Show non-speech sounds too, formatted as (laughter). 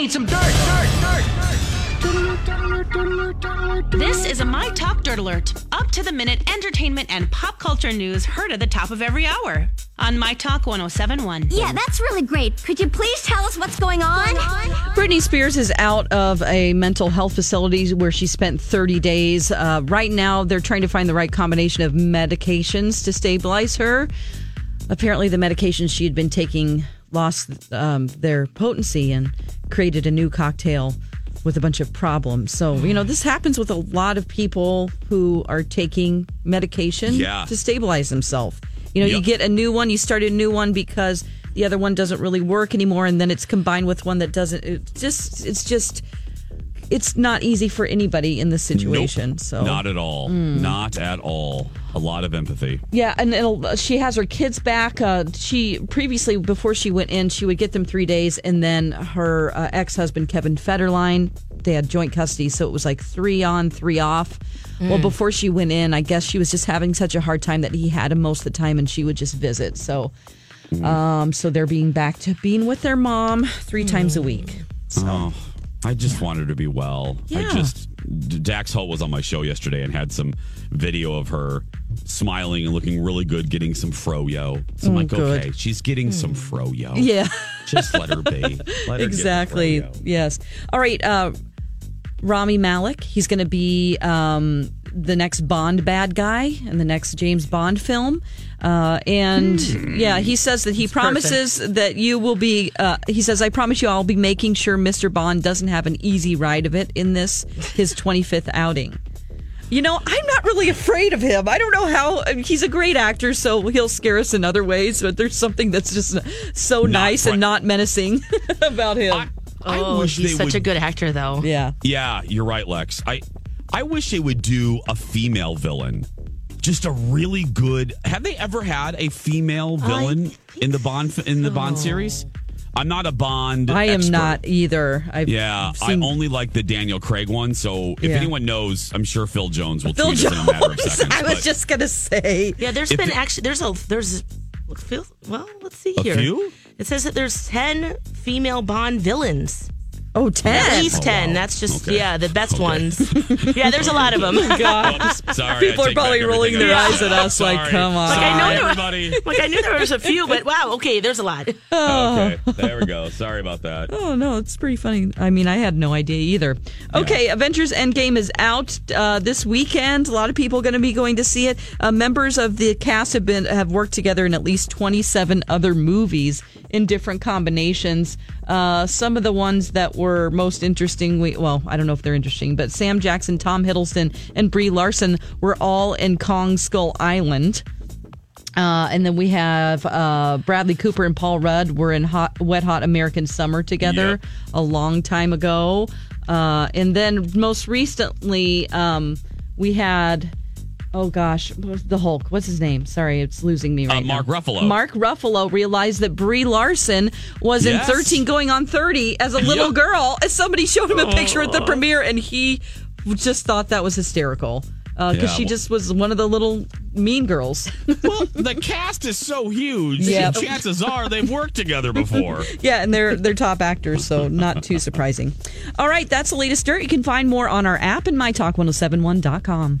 need some dirt, dirt, dirt. This is a My Talk Dirt Alert. Up to the minute entertainment and pop culture news heard at the top of every hour on My Talk 1071. Yeah, that's really great. Could you please tell us what's going on? Britney Spears is out of a mental health facility where she spent 30 days. Uh, right now, they're trying to find the right combination of medications to stabilize her. Apparently, the medications she had been taking lost um, their potency and created a new cocktail with a bunch of problems. So, you know, this happens with a lot of people who are taking medication Yeah. to stabilize themselves. You know, you get a new one, you start a new one because the other one doesn't really work anymore, and then it's combined with one that doesn't. It just, it's just, it's not easy for anybody in this situation. Nope. So, Not at all. Hmm. Not at all. A lot of empathy. yeah, and it'll, she has her kids back. Uh, she previously, before she went in, she would get them three days, and then her uh, ex husband Kevin Federline, they had joint custody, so it was like three on, three off. Well, before she went in, I guess she was just having such a hard time that he had him most of the time, and she would just visit. So, um, so they're being back to being with their mom three times a week. So, Oh, I just want her to be well. I Yeah. just Dax Holt was on my show yesterday and had some video of her smiling and looking really good, getting some froyo. So I'm Oh, like, good. okay, she's getting some froyo. yeah. just let her be. Let her (laughs) exactly. froyo. Yes. All right. Uh, Rami Malek. He's going to be um, the next Bond bad guy in the next James Bond film. Uh, and yeah, he says that he promises that you will be. Uh, he says, "I promise you, I'll be making sure Mr. Bond doesn't have an easy ride of it in this his 25th outing." You know, I'm not really afraid of him. I don't know how I mean, he's a great actor, so he'll scare us in other ways. But there's something that's just so nice fri- and not menacing (laughs) about him. I, I Oh, wish he's such would, a good actor, though. yeah. Yeah, you're right, Lex. I I wish they would do a female villain. Just a really good. Have they ever had a female villain in the Bond in the Bond series? I'm not a Bond. I am expert. not either. I've Yeah, seen- I only like the Daniel Craig one. So if Yeah. anyone knows, I'm sure Phil Jones will Phil tweet us in a matter of Jones. (laughs) seconds. I was just gonna say. Yeah, there's been it- actually there's a there's well, let's see A here. few? It says that there's ten female Bond villains. Oh, 10. At least Oh, ten. wow. That's just Okay. yeah, the best Okay. ones. (laughs) yeah, there's a lot of them. (laughs) God. sorry, People are probably rolling their I eyes at us like, come on. Like, I know Sorry, there were- (laughs) like I knew there was a few, but wow, okay, there's a lot. okay, there we go. Sorry about that. Oh no, it's pretty funny. I mean, I had no idea either. Okay, Avengers Endgame is out uh, this weekend. A lot of people going to be going to see it. Uh, members of the cast have been have worked together in at least twenty seven other movies in different combinations. Uh, some of the ones that were most interesting, we, well, I don't know if they're interesting, but Sam Jackson, Tom Hiddleston, and Brie Larson were all in Kong Skull Island. Uh, and then we have uh, Bradley Cooper and Paul Rudd were in hot, Wet Hot American Summer together Yep. a long time ago. Uh, and then most recently, um, we had, oh gosh, the Hulk. What's his name? Sorry, it's losing me right Uh, Mark now. Ruffalo. Mark Ruffalo realized that Brie Larson was Yes. in 13 going on 30 as a little Yep. girl. And somebody showed him a picture at the premiere, and he just thought that was hysterical. Because Yeah, she well- just was one of the little mean girls. (laughs) Well, the cast is so huge. Yeah. Chances are they've worked together before. (laughs) Yeah, and they're they're top actors, so not too surprising. All right, that's the latest dirt. You can find more on our app and mytalk1071.com.